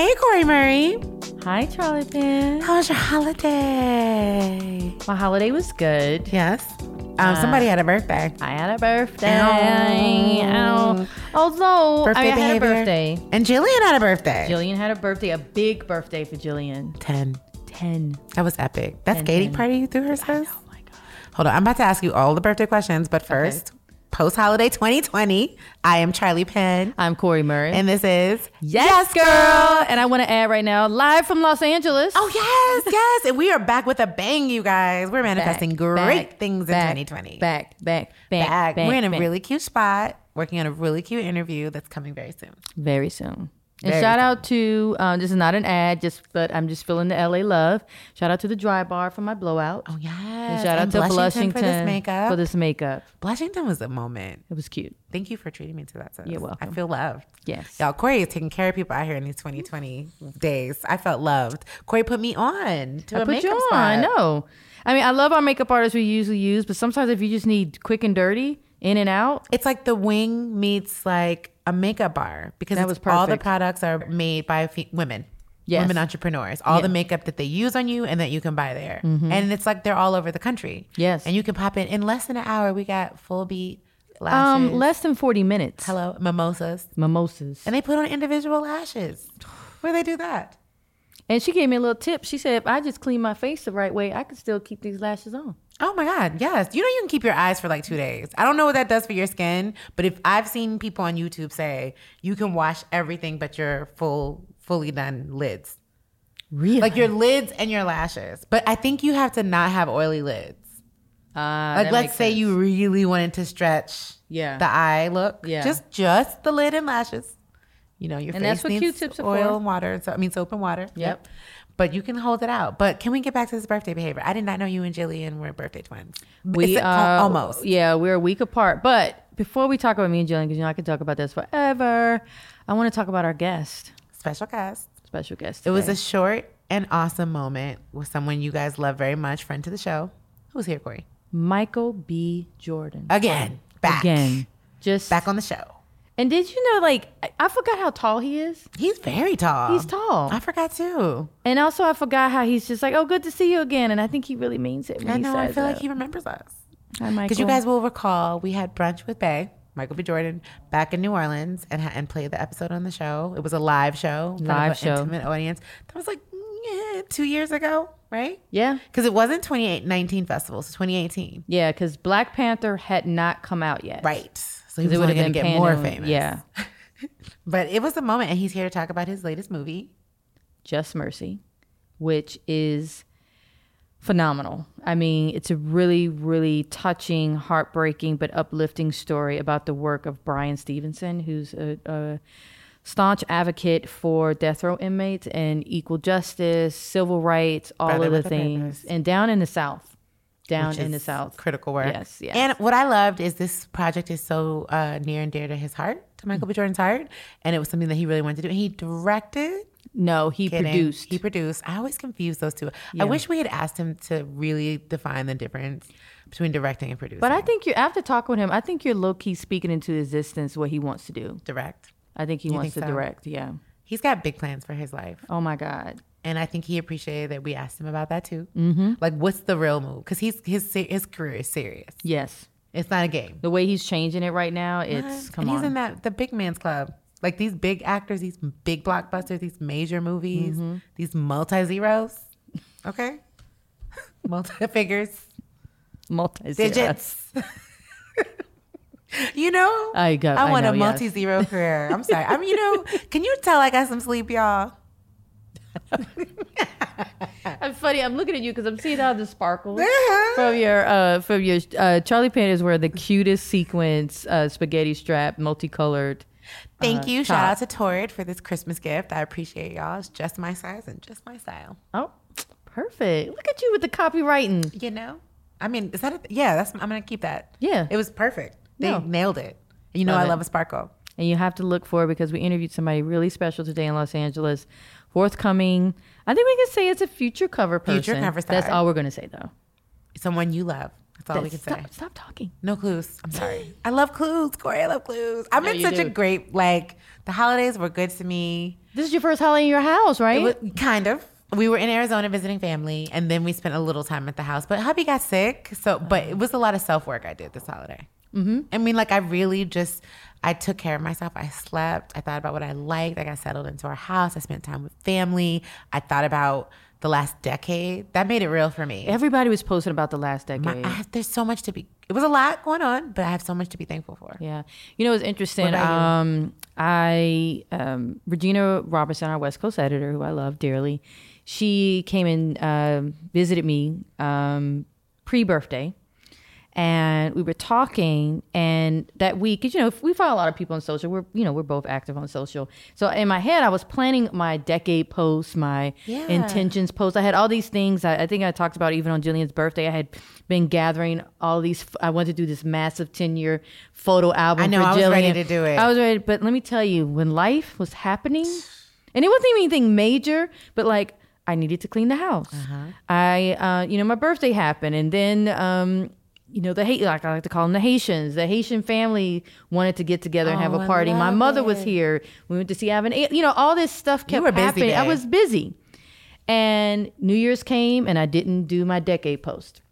Hey, Cori Murray. Hi, Charli Penn. How was your holiday? My holiday was good. Yes. Um, somebody had a birthday. I had a birthday. Ow. Ow. Although Birthday I, mean, I had a birthday. And Jillian had a birthday. Jillian had a birthday, a big birthday for Jillian. 10. Ten. That was epic. That's 10, skating 10. party you threw her, sis? Oh my god. Hold on. I'm about to ask you all the birthday questions, but first, post holiday 2020. I am Charli Penn, I'm Cori Murray. and this is yes, girl. And I want to add right now, live from Los Angeles. Oh, yes, yes. And we are back with a bang, you guys. We're manifesting great back, things back, in 2020. Back, back, back, Back. back, We're in a back. really cute spot, working on a really cute interview that's coming very soon. very soon. And Very shout out to um, this is not an ad, just but I'm just feeling the LA love. Shout out to the Drybar for my blowout. Oh, yes. and shout out to Blushington Blushington for this makeup. For this makeup, Blushington was a moment. it was cute. Thank you for treating me to that. Sis. You're welcome. I feel loved. Yes. Y'all, Cori is taking care of people out here in these 2020 days. I felt loved. Cori put me on to I a put makeup you on. spot. I know. I mean, I love our makeup artists we usually use, but sometimes if you just need quick and dirty, in and out, It's like the wing meets like a makeup bar because That was all the products are made by fe- women. Yes. Women entrepreneurs. All Yeah. the makeup that they use on you and that you can buy there. And it's like they're all over the country. Yes. And you can pop in. In less than an hour, we got full beat lashes. um, less than forty minutes. Hello, mimosas. Mimosas. And they put on individual lashes. Where they do that? And she gave me a little tip. She said, if I just clean my face the right way, I can still keep these lashes on. Oh my God, yes. You know you can keep your eyes for like two days. I don't know what that does for your skin, but if I've seen people on YouTube say you can wash everything but your full, fully done lids. Really? Like your lids and your lashes. But I think you have to not have oily lids. uh, Like let's say you really wanted to stretch Yeah. the eye look. Yeah. Just just the lid and lashes. You know, your And face that's what needs Q-tips are oil and water. So I mean soap and water. Yep. But you can hold it out. But can we get back to this birthday behavior? I did not know you and Jillian were birthday twins. We are uh, almost. Yeah, we're a week apart. But before we talk about me and Jillian, because you know I could talk about this forever, I want to talk about our guest, Special guest. special guest. It was a short and awesome moment with someone you guys love very much, friend to the show. Who's here, Cori? Michael B. Jordan Again, back. again. Just Back on the show. And did you know, like, I- I forgot how tall he is. He's very tall. He's tall. I forgot too. And also, I forgot how he's just like, "Oh, good to see you again." And I think he really means it. When I he know. I says feel like that. he remembers us. Hi, Michael. Because you guys will recall, we had brunch with Bay, Michael B. Jordan, back in New Orleans, and ha- and played the episode on the show. It was a live show, in front of Live an show. intimate audience. That was like yeah, two years ago, right? yeah, Because it wasn't 2019 festival, so 2018, yeah, because Black Panther had not come out yet. right? So he was would only have going to been get more famous. Yeah, But it was a moment, and he's here to talk about his latest movie. Just Mercy, which is phenomenal. I mean, it's a really, really touching, heartbreaking, but uplifting story about the work of Bryan Stevenson, who's a, a staunch advocate for death row inmates and equal justice, civil rights, all Brother of the things. purpose. And down in the South, down in the South. Critical work. Yes, yes. And what I loved is this project is so uh, near and dear to his heart, to Michael B. Jordan's heart. And it was something that he really wanted to do. And he directed. No, he kidding. produced. He produced. I always confuse those two. I wish we had asked him to really define the difference between directing and producing. But I think you're after talking with him. I think you're low key speaking into existence what he wants to do. direct. I think he You wants think to so? direct. Yeah. He's got big plans for his life. Oh my God. And I think he appreciated that we asked him about that too. Mm-hmm. Like, what's the real move? Because he's his his career is serious. Yes. It's not a game. The way he's changing it right now, it's come he's on. in that the big man's club. Like these big actors, these big blockbusters, these major movies, Mm-hmm. these multi zeros. Okay, multi figures, Multi digits. you know, I got- I I want know, a multi zero career. I'm sorry. I mean, you know, can you tell I got some sleep, y'all? I'm funny. I'm looking at you because I'm seeing all the sparkles Uh-huh. from your uh from your uh Charli Penn is where the cutest sequence uh spaghetti strap multicolored. Thank uh, you. Shout out to Torrid for this Christmas gift. I appreciate y'all. It's just my size and just my style. Oh, perfect. Look at you with the copywriting. You know, I mean, is that a, yeah? That's I'm gonna keep that. Yeah. It was perfect. They No. nailed it. You know, Love I it. love a sparkle. and you have to look for it because we interviewed somebody really special today in Los Angeles. Forthcoming, I think we can say it's a future cover person. Future cover star. That's all we're going to say though. Someone you love. That's all we can stop, say. Stop talking. No clues. I'm sorry. I love clues, Cori. I love clues. I'm know in such a great like. The holidays were good to me. This is your first holiday in your house, right? It was, kind of. We were in Arizona visiting family, and then we spent a little time at the house. But hubby got sick, so but it was a lot of self work I did this holiday. Mm-hmm. I mean, like I really just I took care of myself. I slept. I thought about what I liked. I got settled into our house. I spent time with family. I thought about the last decade. That made it real for me. Everybody was posting about the last decade. My, I have, there's so much to be. It was a lot going on, but I have so much to be thankful for. Yeah. You know, it's interesting. What about you? Um, I, um, Regina Robertson, our West Coast editor, who I love dearly, she came and um visited me um, pre birthday. And we were talking, and that week, 'cause, you know, we follow a lot of people on social. We're, you know, we're both active on social. So in my head, I was planning my decade post, my Yeah. intentions post. I had all these things. I, I think I talked about even on Jillian's birthday. I had been gathering all these. I wanted to do this massive ten year photo album. I know, I was ready to do it. I was ready, but let me tell you, when life was happening, and it wasn't even anything major, but like I needed to clean the house. Uh-huh. I, uh, you know, my birthday happened, and then. Um, you know the hate like I like to call them the Haitians. The Haitian family wanted to get together and have Oh, a I party. My mother was here. We went to see Avon. You know all this stuff kept happening. I was busy, and New Year's came, and I didn't do my decade post.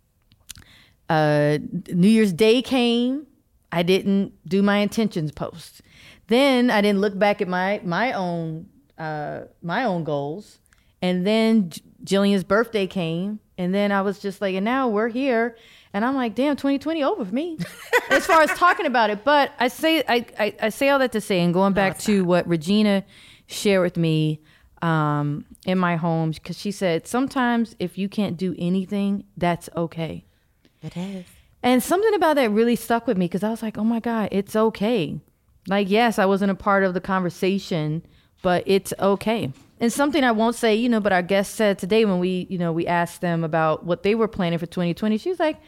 Uh, New Year's Day came, I didn't do my intentions post. Then I didn't look back at my my own uh, my own goals, and then J- Jillian's birthday came, and then I was just like, and now we're here, and I'm like, damn, 2020 over for me, as far as talking about it. But I say I, I, I say all that to say, and going back to what Regina shared with me um, in my home, because she said sometimes if you can't do anything, that's okay. It is. And something about that really stuck with me because I was like, oh my God, it's okay. Like, yes, I wasn't a part of the conversation, but it's okay. And something I won't say, you know, but our guest said today when we, you know, we asked them about what they were planning for 2020, she was like,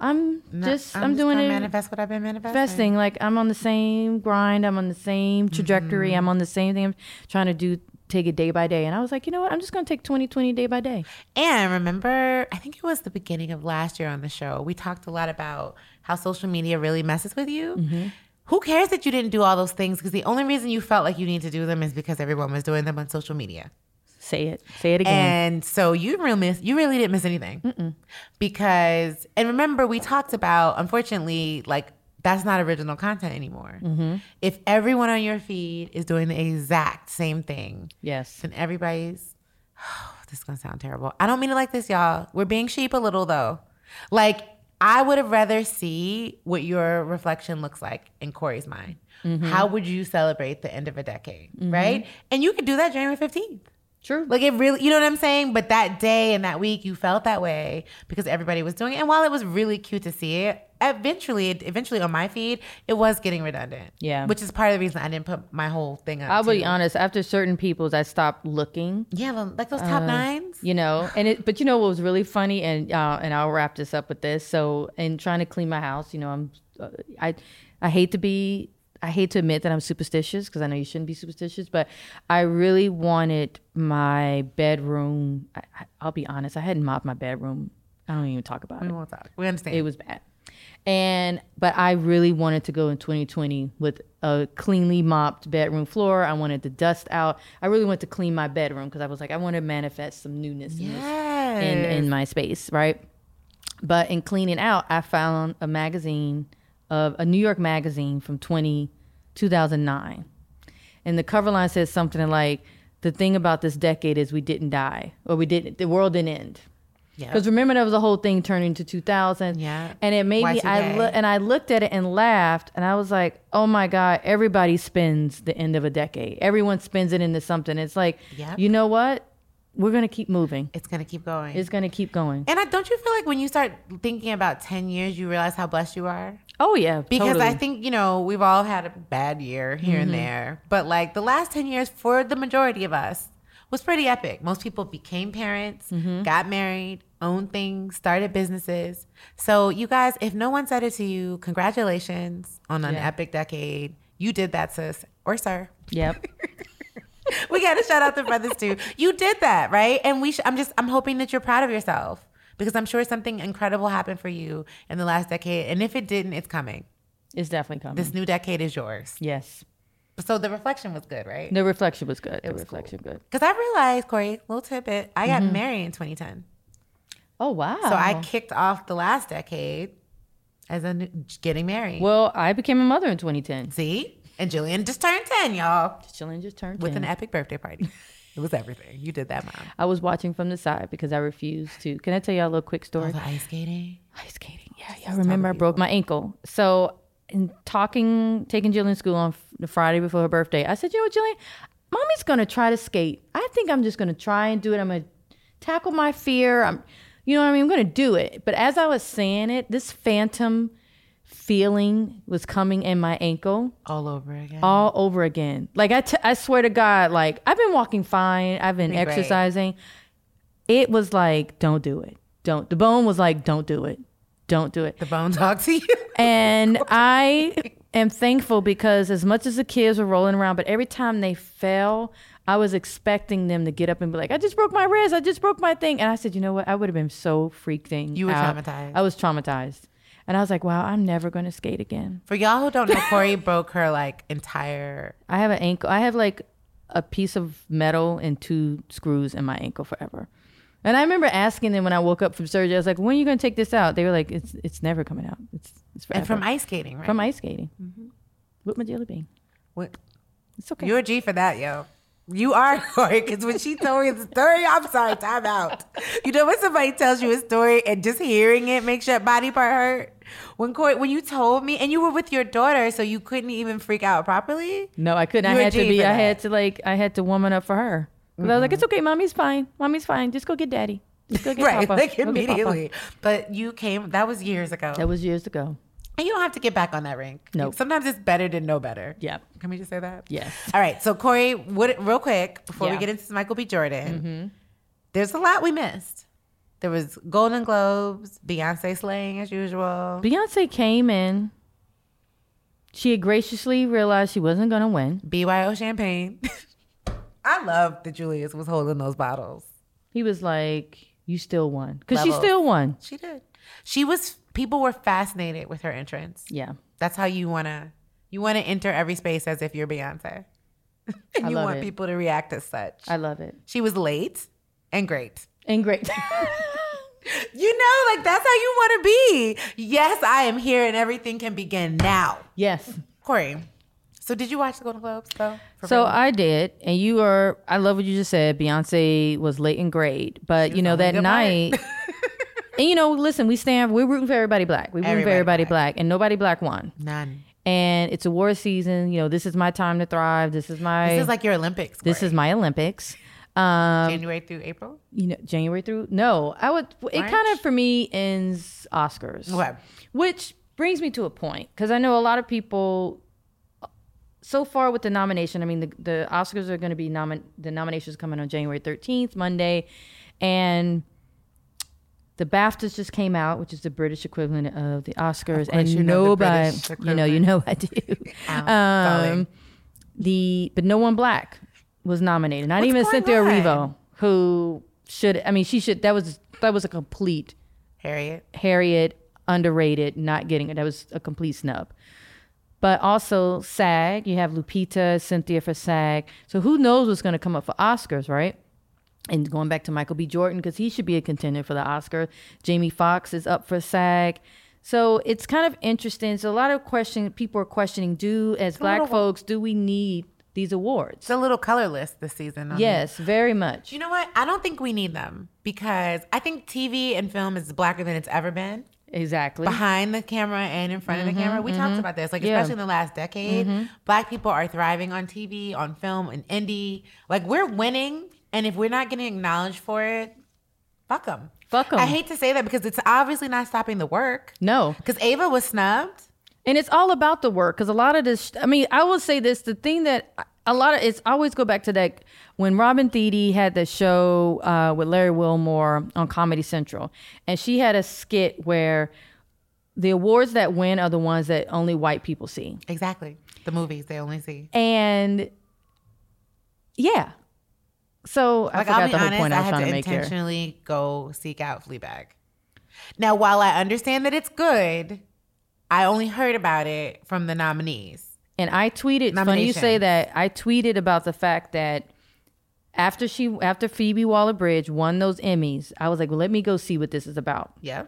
I'm No, just, I'm, doing gonna it Manifest what I've been manifesting. investing. Like I'm on the same grind. I'm on the same trajectory. Mm-hmm. I'm on the same thing. I'm trying to do, take it day by day. And I was like, you know what? I'm just going to take 2020 day by day. And remember, I think it was the beginning of last year on the show, we talked a lot about how social media really messes with you. Mm-hmm. Who cares that you didn't do all those things? Because the only reason you felt like you need to do them is because everyone was doing them on social media. Say it. Say it again. And so you really miss you really didn't miss anything. Because and remember we talked about unfortunately like that's not original content anymore. Mm-hmm. If everyone on your feed is doing the exact same thing, yes. then everybody's this is gonna sound terrible. I don't mean it like this, y'all. We're being sheep a little though. Like I would have rather see what your reflection looks like in Cori's mind. Mm-hmm. How would you celebrate the end of a decade, mm-hmm. right? And you could do that January fifteenth. True. Like it really, you know what I'm saying? But that day and that week, you felt that way because everybody was doing it. And while it was really cute to see it, eventually, eventually on my feed, it was getting redundant. Yeah. which is part of the reason I didn't put my whole thing up. I'll be honest. After certain people's, I stopped looking. Yeah, like those top nines. You know, and it. But you know what was really funny, and uh, and I'll wrap this up with this. So, in trying to clean my house, you know, I'm, uh, I, I hate to be. I hate to admit that I'm superstitious because I know you shouldn't be superstitious, but I really wanted my bedroom. I, I, I'll be honest, I hadn't mopped my bedroom. I don't even talk about We it. won't talk. We understand. It was bad. And but I really wanted to go in 2020 with a cleanly mopped bedroom floor. I wanted the dust out. I really wanted to clean my bedroom because I was like, I want to manifest some newness in, yes. in in my space, right? But in cleaning out, I found a magazine of a New York magazine from 20, 2009. And the cover line says something like, the thing about this decade is we didn't die or we didn't, the world didn't end. Because remember, there was a whole thing turning to 2000. Yeah. And it made me, I Y2K. look, and I looked at it and laughed, and I was like, oh my God, everybody spends the end of a decade. Everyone spends it into something. It's like, Yep. you know what? We're going to keep moving. it's gonna keep going. It's going to keep going. and I, don't you feel like when you start thinking about ten years, you realize how blessed you are? Oh, yeah. Because totally. I think, you know, we've all had a bad year here and mm-hmm. there. But like the last 10 years for the majority of us was pretty epic. Most people became parents, mm-hmm. got married, owned things, started businesses. So, you guys, if no one said it to you, congratulations on an Yeah. epic decade. You did that, sis or sir. Yep. We got to shout out the brothers too. You did that, right? And we sh- I'm just I'm hoping that you're proud of yourself because I'm sure something incredible happened for you in the last decade. And if it didn't, it's coming. It's definitely coming. This new decade is yours. yes. So the reflection was good, right? The reflection was good. The was reflection good. Because I realized, Cori, little tidbit, I got mm-hmm. married in 2010. Oh wow. So I kicked off the last decade as a new, getting married. Well, I became a mother in 2010. See? And Jillian just turned 10, y'all, Jillian just turned with an epic birthday party. it was everything. You did that, mom. I was watching from the side because I refused to. Can I tell y'all a little quick story? Oh, the ice skating. Ice skating. Yeah, yeah. I remember I broke my ankle. So, in talking, taking Jillian to school on f- the Friday before her birthday, I said, you know what, Jillian, mommy's gonna try to skate. I think I'm just gonna try and do it. I'm gonna tackle my fear. I'm, you know what I mean? I'm gonna do it. But as I was saying it, this phantom feeling was coming in my ankle All over again. all over again. Like I, t- I swear to God, like I've been walking fine. I've been Been great. exercising. It was like, don't do it. Don't. The bone was like, don't do it. Don't do it. the bone talk to you. And I am thankful because as much as the kids were rolling around, but every time they fell, I was expecting them to get up and be like, I just broke my wrist. I just broke my thing. And I said, you know what? I would have been so freaking You were out. traumatized. I was traumatized. And I was like, wow, I'm never going to skate again. For y'all who don't know, Cori broke her like entire. I have an ankle. I have like a piece of metal and two screws in my ankle forever. And I remember asking them when I woke up from surgery, I was like, "When are you going to take this out?" They were like, "It's it's never coming out. It's it's forever. And from ice skating, right? from ice skating mm-hmm. with my jelly bean. What- It's okay. You're a G for that, yo. You are Cori, because when she told me the story, I'm sorry, time out. You know when somebody tells you a story and just hearing it makes your body part hurt? When Cori, when you told me, and you were with your daughter, so you couldn't even freak out properly. no, I couldn't. You're I had to be. I had to like. I had to woman up for her. I was like, "It's mm-hmm. okay, mommy's fine. Mommy's fine. Just go get daddy. Just go get Right, papa. like Go get immediately. But you came, that was years ago. That was years ago. and you don't have to get back on that rink. Nope. Sometimes it's better to know better. Yeah. Can we just say that? Yes. All right. So Cori, what real quick before we Yeah. get into Michael B. Jordan, mm-hmm. there's a lot we missed. There was Golden Globes, Beyonce slaying as usual. Beyonce came in. She had graciously realized she wasn't going to win. BYO champagne. I love that Julius was holding those bottles. He was like, "You still won," because she still won. She did. She was. People were fascinated with her entrance. Yeah, That's how you wanna. You wanna enter every space as if you're Beyonce, and I you want it. people to react as such. I love it she was late and great. and great. You know, like that's how you want to be. Yes, I am here, and everything can begin now. yes. Cori, so did you watch the Golden Globes though? So? I did, and you are. I love what you just said. Beyonce was late and great, but you know that night. and you know, listen, we stand. We're rooting for everybody black. We're rooting Everybody for everybody black. black. and nobody black won. none. And it's award season. You know, this is my time to thrive. This is my. This is like your Olympics. this is my Olympics. Um, January through April. you know, January through. No, I would. It kind of for me ends Oscars. Okay. Which brings me to a point because I know a lot of people. So far with the nomination, I mean the the Oscars are going to be nomin the nominations coming on January thirteenth, Monday, and the BAFTAs just came out, which is the British equivalent of the Oscars, and you know nobody, British you know, you know I do. Ow, um, the but no one black was nominated, not What's even Cynthia on? Erivo, who should. I mean, she should. That was that was a complete Harriet. Harriet underrated, not getting it. That was a complete snub. But also SAG, you have Lupita, Cynthia for SAG. So who knows what's going to come up for Oscars, right? And going back to Michael B. Jordan, because he should be a contender for the Oscar. Jamie Foxx is up for SAG. So it's kind of interesting. So a lot of question people are questioning: Do as black folks do we need these awards? It's a little colorless this season. on Yes, very much. You know what? I don't think we need them because I think TV and film is blacker than it's ever been. Exactly. Behind the camera and in front of the mm-hmm, camera. We talked mm-hmm. about this. Like, Yeah. especially in the last decade, mm-hmm. black people are thriving on TV, on film, and indie. Like, we're winning. And if we're not getting acknowledged for it, fuck them. Fuck them. I hate to say that because it's obviously not stopping the work. No, Because Ava was snubbed. And it's all about the work because a lot of this. I mean, I will say this: the thing that a lot of it's I always go back to that when Robin Thede had the show uh, with Larry Wilmore on Comedy Central, and she had a skit where the awards that win are the ones that only white people see, Exactly. The movies they only see. and yeah. So I Like, forgot I'll be the whole honest, point I I was had trying to to make here. intentionally go seek out Fleabag. Now, while I understand that it's good, I only heard about it from the nominees. And I tweeted. Funny you say that. I tweeted about the fact that after she, after Phoebe Waller Bridge won those Emmys, I was like, well, let me go see what this is about. Yeah.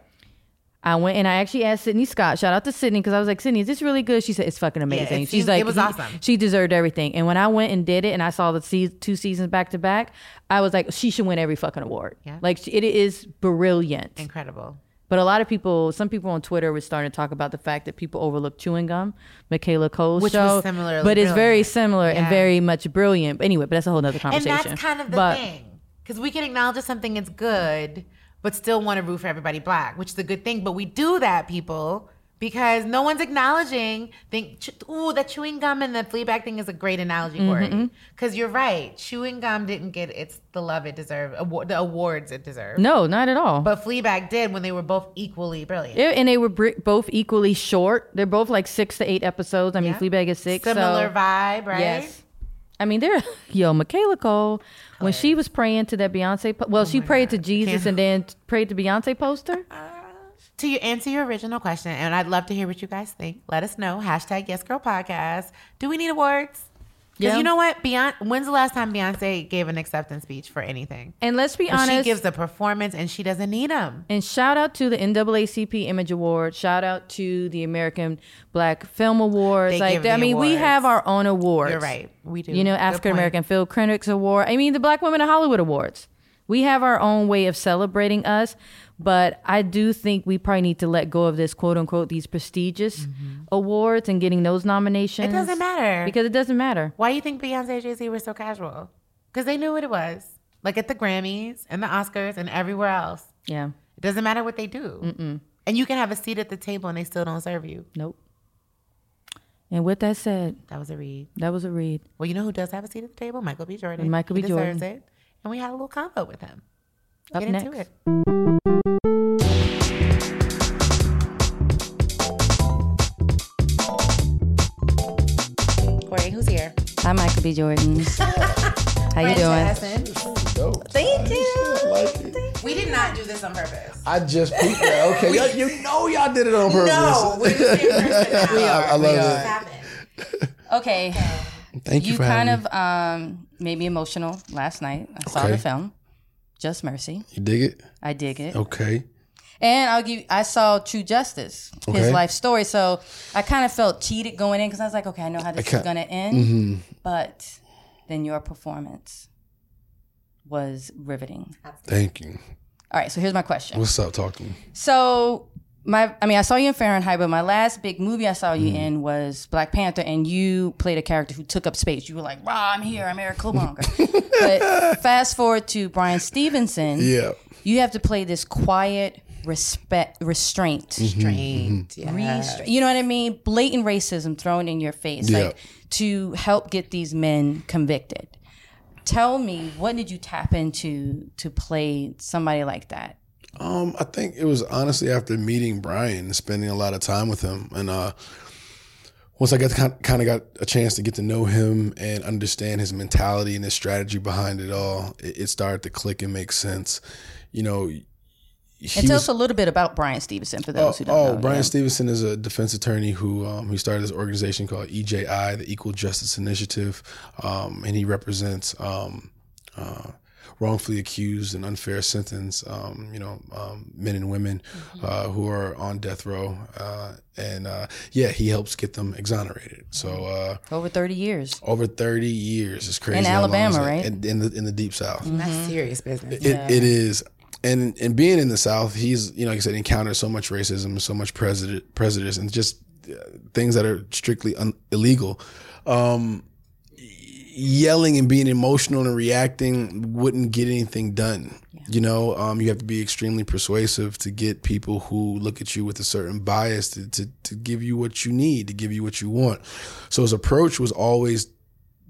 I went and I actually asked Sydney Scott. Shout out to Sydney because I was like, Sydney, is this really good? She said it's fucking amazing. it She's seemed- like, it was awesome. She deserved everything. And when I went and did it, and I saw the se- two seasons back to back, I was like, she should win every fucking award. Yeah. Like it is brilliant. Incredible. But a lot of people, some people on Twitter were starting to talk about the fact that people overlook chewing gum, Michaela Coel's Which show, was similarly but it's very similar and very much brilliant. But anyway, but that's a whole nother And conversation. that's kind of the but, thing. Because we can acknowledge that something is good, but still want to root for everybody black, which is a good thing. But we do that, people, because no one's acknowledging. Think, ch- ooh, that chewing gum and the Fleabag thing is a great analogy for Mm-hmm. Because you're right, chewing gum didn't get its the love it deserved, award, the awards it deserved. No, not at all. But Fleabag did when they were both equally brilliant. Yeah, and they were br- both equally short. They're both like six to eight episodes. I mean, Yeah. Fleabag is six. Similar so, vibe, right? Yes. I mean, they're yo, Michaela Coel when she was praying to that Beyonce. Po- well, she prayed to Jesus Can't- and then prayed to Beyonce poster. To your, answer your original question, and I'd love to hear what you guys think. Let us know. Hashtag Yes Girl Podcast. Do we need awards? Because Yeah. you know what? Beyonce, when's the last time Beyonce gave an acceptance speech for anything? And let's be honest, she gives a performance, and she doesn't need them. And shout out to the NAACP Image Award. Shout out to the American Black Film Awards. They like, I mean, we have our own awards. You're right. We do. You know, African American. Film Critics Award. I mean, the Black Women in Hollywood Awards. We have our own way of celebrating us, but I do think we probably need to let go of this quote unquote these prestigious awards and getting those nominations. Mm-hmm. It doesn't matter. because it doesn't matter. Why do you think Beyonce and Jay Z were so casual? Because they knew what it was. Like at the Grammys and the Oscars and everywhere else. Yeah, It doesn't matter what they do. And you can have a seat at the table and they still don't serve you. nope. And with that said, That was a read. that was a read. Well, you know who does have a seat at the table? Michael B. Jordan. And Michael He B. deserves Jordan. it. And we had a little combo with him. Up Get into next. it. Cori, who's here? Hi, Michael B. Jordan. How you doing? Thank you. Like. We did not do this on purpose. I just peeped that. Okay, y'all, you know y'all did it on purpose. No, we're the same person. We are. I love What's it. Okay, Thank you, you for kind having of um, made me emotional last night. I saw Okay. the film, Just Mercy. You dig it? I dig it, Okay. and I'll give. I saw True Justice, Okay. his life story. So I kind of felt cheated going in because I was like, okay, I know how this is gonna end, Mm-hmm. but then your performance was riveting. Thank you. All right, so here's my question. What's up? Talk to. So my, I mean, I saw you in Fahrenheit, but my last big movie I saw you Mm-hmm. in was Black Panther, and you played a character who took up space. You were like, "Rah, I'm here, I'm Eric Killmonger." but fast forward to Bryan Stevenson, Yeah. you have to play this quiet, respect, restraint, Mm-hmm. Strained. Yeah. Restra- You know what I mean? Blatant racism thrown in your face, Yeah. like to help get these men convicted. Tell me, what did you tap into to play somebody like that? Um, I think it was honestly after meeting Bryan and spending a lot of time with him, and uh, once I got kind of got a chance to get to know him and understand his mentality and his strategy behind it all, it, it started to click and make sense. You know, he And tell was- us a little bit about Bryan Stevenson for Oh, those who don't oh, know. Oh, Bryan yeah. Stevenson is a defense attorney who um, he started this organization called EJI, the Equal Justice Initiative, um, and he represents um, uh, wrongfully accused and unfair sentence, um, you know, um, men and women Mm-hmm. uh, who are on death row, uh, and uh, yeah, he helps get them exonerated. So uh, Over 30 years. over thirty years, it's crazy. In Alabama, right? In, in the in the deep south. That's serious business. It, it is. And and being in the South, he's you know like I said encountered so much racism, so much prejudice, prejudice, and just uh, things that are strictly un- illegal. Um, yelling and being emotional and reacting wouldn't get anything done. You know, um, you have to be extremely persuasive to get people who look at you with a certain bias to, to, to give you what you need, to give you what you want. So his approach was always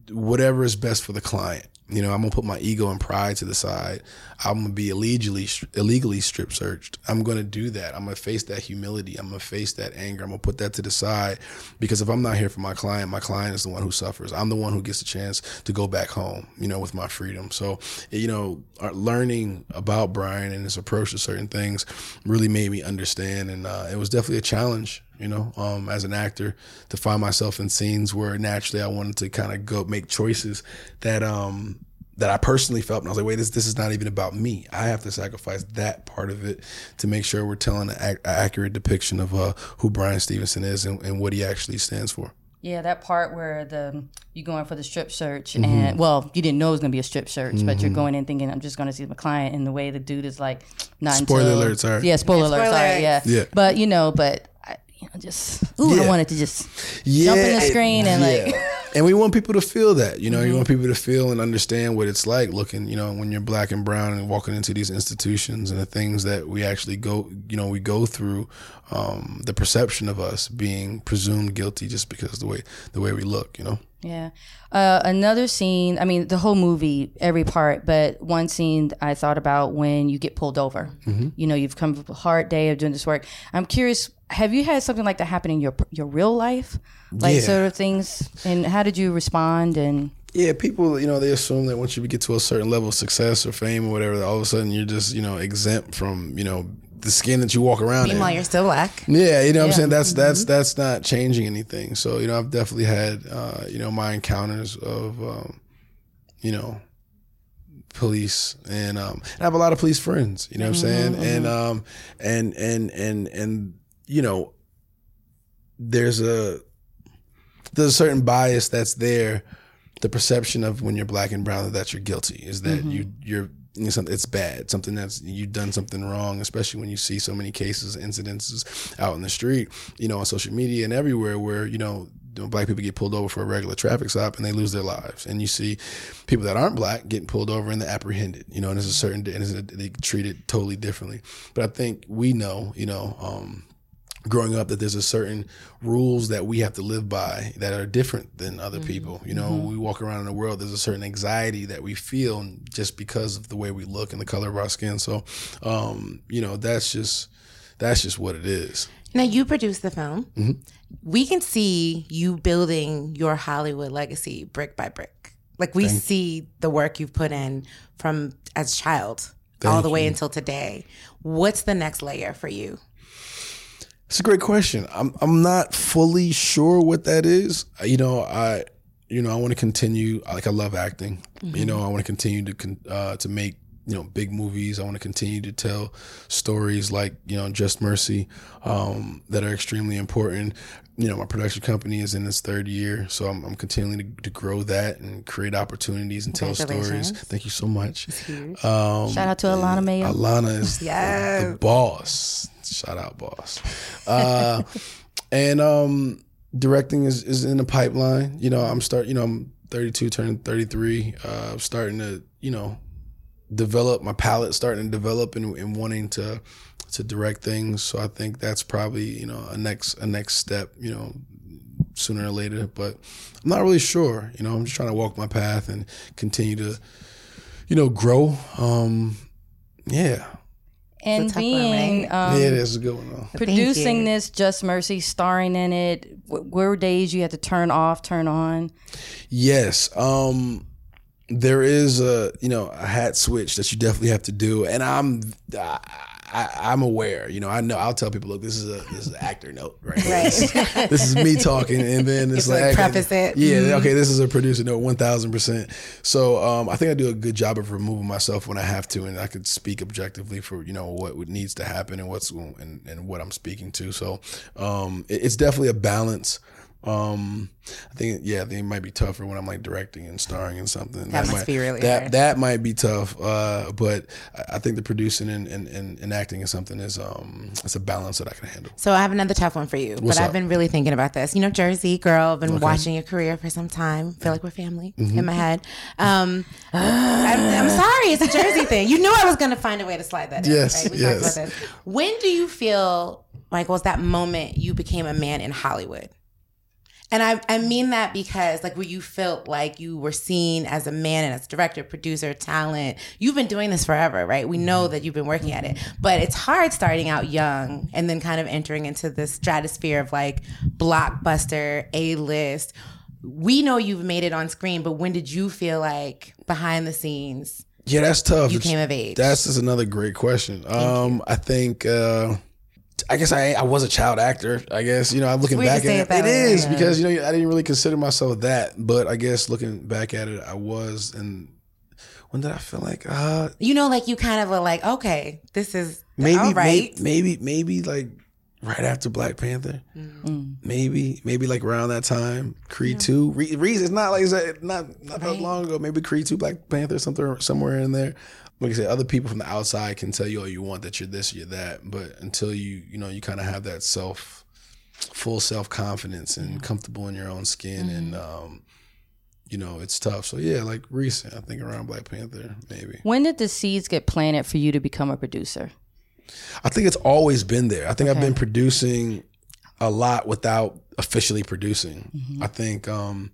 whatever is best for the client. You know, I'm gonna put my ego and pride to the side. I'm gonna be illegally illegally strip searched. I'm gonna do that. I'm gonna face that humility. I'm gonna face that anger. I'm gonna put that to the side because if I'm not here for my client, my client is the one who suffers. I'm the one who gets the chance to go back home. You know, with my freedom. So, you know, learning about Bryan and his approach to certain things really made me understand, and uh, it was definitely a challenge you know, um, as an actor, to find myself in scenes where naturally I wanted to kind of go make choices that um, that I personally felt, and I was like, wait, this this is not even about me. I have to sacrifice that part of it to make sure we're telling an ac- accurate depiction of uh, who Bryan Stevenson is and, and what he actually stands for. Yeah, that part where the you're going for the strip search mm-hmm. and well, you didn't know it was gonna be a strip search, mm-hmm. but you're mm-hmm. going in thinking I'm just gonna see my client, and the way the dude is like not spoiler until, alert, sorry. Yeah, spoiler yeah, alert, sorry, yeah. yeah. But you know, but you know, just ooh. I wanted to just yeah, jump in the screen and yeah. like. And we want people to feel that, you know, mm-hmm. you want people to feel and understand what it's like looking, you know, when you're black and brown and walking into these institutions and the things that we actually go, you know, we go through, um, the perception of us being presumed guilty just because the way the way we look, you know. Yeah. Uh, another scene, I mean, the whole movie, every part, but one scene I thought about when you get pulled over. Mm-hmm. You know, you've come from a hard day of doing this work. I'm curious, have you had something like that happen in your your real life? Like yeah. sort of things? And how did you respond? And yeah, people, you know, they assume that once you get to a certain level of success or fame or whatever, all of a sudden you're just, you know, exempt from, you know, the skin that you walk around Meanwhile, in. you're still black. Yeah, you know what I'm saying? That's that's mm-hmm. that's not changing anything. So, you know, I've definitely had uh, you know, my encounters of um, you know, police and um and I have a lot of police friends, you know what I'm saying? Mm-hmm. And mm-hmm. um and and and and you know, there's a there's a certain bias that's there. The perception of when you're black and brown that you're guilty is that mm-hmm. you you're it's bad, something that's you've done something wrong, especially when you see so many cases, incidences out in the street, you know, on social media and everywhere where, you know, black people get pulled over for a regular traffic stop and they lose their lives. And you see people that aren't black getting pulled over and they're apprehended, you know, and there's a certain, and they treat it totally differently. But I think we know, you know, um, growing up that there's a certain rules that we have to live by that are different than other mm-hmm. people. You know, mm-hmm. we walk around in the world, there's a certain anxiety that we feel just because of the way we look and the color of our skin. So, um, you know, that's just that's just what it is. Now you produce the film. Mm-hmm. We can see you building your Hollywood legacy brick by brick. Like we Thank see the work you've put in from as child Thank all the way until today. What's the next layer for you? It's a great question. I'm I'm not fully sure what that is. You know, I you know I want to continue. Like I love acting. Mm-hmm. You know, I want to continue to uh, to make you know big movies. I want to continue to tell stories like you know Just Mercy um, that are extremely important. You know, my production company is in its third year, so I'm, I'm continuing to, to, grow that and create opportunities and tell stories. Thank you so much. Um, Shout out to Alana Mayo. Alana is yes. the, the boss. Shout out, boss. Uh, and um, directing is, is in the pipeline. You know, I'm start. You know, I'm 32, turning 33. Uh, starting to you know develop my palette, starting to develop and, and wanting to to direct things. So I think that's probably you know a next a next step. You know, sooner or later. But I'm not really sure. You know, I'm just trying to walk my path and continue to, you know, grow. Um, yeah and being one, right? um, yeah, that's a good one. Producing this, Just Mercy, starring in it. Were days you had to turn off, turn on? Yes. Um, there is a you know a hat switch that you definitely have to do, and I'm. I, I, am aware, you know. I know. I'll tell people, look, this is a this is an actor note, right? right. This, this, is me talking, and then it's, it's like, like preface it. Yeah, mm-hmm. okay. This is a producer note, one thousand percent. So um, I think I do a good job of removing myself when I have to, and I could speak objectively for you know what needs to happen and what's and, and what I'm speaking to. So um, it, it's definitely a balance. Um, I think yeah, they might be tougher when I'm like directing and starring in something. That, that must might, be really that hard. that might be tough. Uh, but I think the producing and, and, and, and, acting is something is um it's a balance that I can handle. So I have another tough one for you. What's but up? I've been really thinking about this. You know, Jersey girl, I've been okay. watching your career for some time. Feel like we're family mm-hmm. in my head. Um, I'm, I'm, sorry, it's a Jersey thing. You knew I was gonna find a way to slide that yes, in. Right? Yes. When do you feel like was that moment you became a man in Hollywood? And I, I mean that because like where you felt like you were seen as a man and as a director, producer, talent. You've been doing this forever, right? We know that you've been working at it. But it's hard starting out young and then kind of entering into this stratosphere of like blockbuster, A list. We know you've made it on screen, but when did you feel like behind the scenes Yeah, that's tough. you It's- came of age? That's just another great question. Um, I think uh, I guess I I was a child actor. I guess you know I'm looking weird to back at it it. way, is yeah. because you know I didn't really consider myself that, but I guess looking back at it, I was. And when did I feel like uh you know, like you kind of were like, okay, this is maybe all right. may- maybe maybe like right after Black Panther, mm-hmm. mm. maybe maybe like around that time. Creed two, Re- reason it's not like it's uh, not not that Right. long ago. Maybe Creed two, Black Panther, something somewhere in there. Like I said, other people from the outside can tell you all you want that you're this, you're that, but until you you know you kind of have that self, full self confidence and comfortable in your own skin and. um you know, it's tough. So yeah, like recent, I think around Black Panther, maybe. When did the seeds get planted for you to become a producer? I think it's always been there. I think I've been producing a lot without officially producing. I think um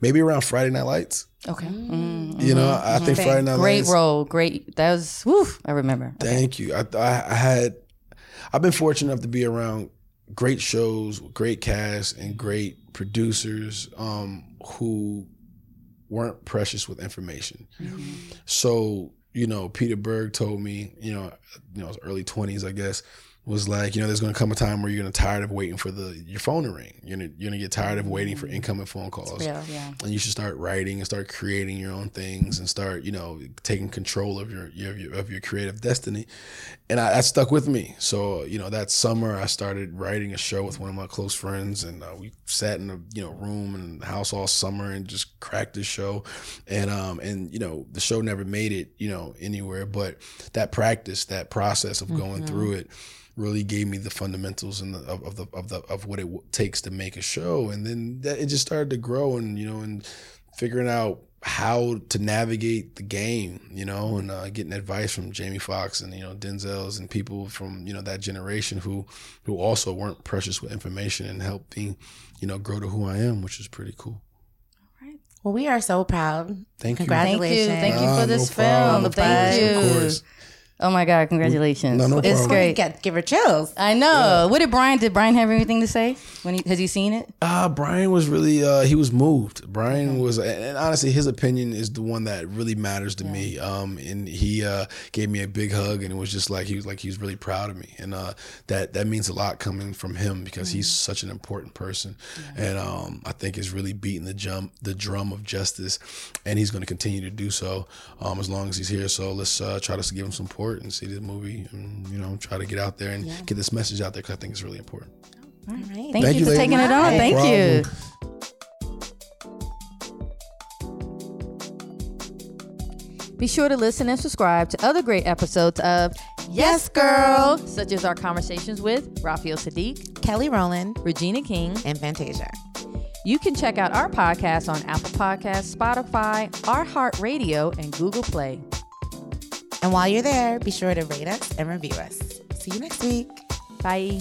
maybe around Friday Night Lights. Okay. Mm. Mm-hmm. You know, I think Friday Night Great Lights. Great role. Great. That was, whew, I remember. Thank you. I, I I had I've been fortunate enough to be around great shows, great cast, and great producers um, who weren't precious with information. Mm-hmm. So you know, Peter Berg told me, you know, you know, his early twenties, I guess, was like, you know, there's going to come a time where you're going to tired of waiting for the your phone to ring. You're gonna, you're going to get tired of waiting for incoming phone calls Yeah. Yeah. and you should start writing and start creating your own things and start you know taking control of your, your, your of your creative destiny and I, that stuck with me so you know that summer i started writing a show with one of my close friends and uh, we sat in a you know room and house all summer and just cracked the show and um and you know the show never made it you know anywhere but that practice that process of going through it really gave me the fundamentals and of, of the of the of what it takes to make a show, and then that it just started to grow, and you know, and figuring out how to navigate the game, you know, and uh, getting advice from Jamie Foxx and you know Denzel's and people from you know that generation who who also weren't precious with information and helped me, you know, grow to who I am, which is pretty cool. All right. Well, we are so proud. Thank you. Congratulations. Thank you. Thank you Ah, for this problem, film. no Thank problem. Of you. Course. Oh my God! Congratulations. No, no it's problem. great. Get, give her chills. I know. What did Bryan? Did Bryan have anything to say? When he has he seen it? Uh, Bryan was really uh, he was moved. Bryan was, and and honestly, his opinion is the one that really matters to me. Um, and he uh, gave me a big hug, and it was just like he was like he was really proud of me, and uh, that that means a lot coming from him because he's such an important person, and um, I think is really beating the jump the drum of justice, and he's going to continue to do so um, as long as he's here. So let's uh, try to give him some support and see this movie, and you know, try to get out there and get this message out there because I think it's really important. Oh, all right. Thank, Thank you you, for lady. taking it on. No Thank you. Be sure to listen and subscribe to other great episodes of Yes Girl, such as our conversations with Raphael Saadiq, Kelly Rowland Regina King. and Fantasia. You can check out our podcast on Apple Podcasts, Spotify, iHeartRadio, and Google Play. And while you're there, be sure to rate us and review us. See you next week. Bye.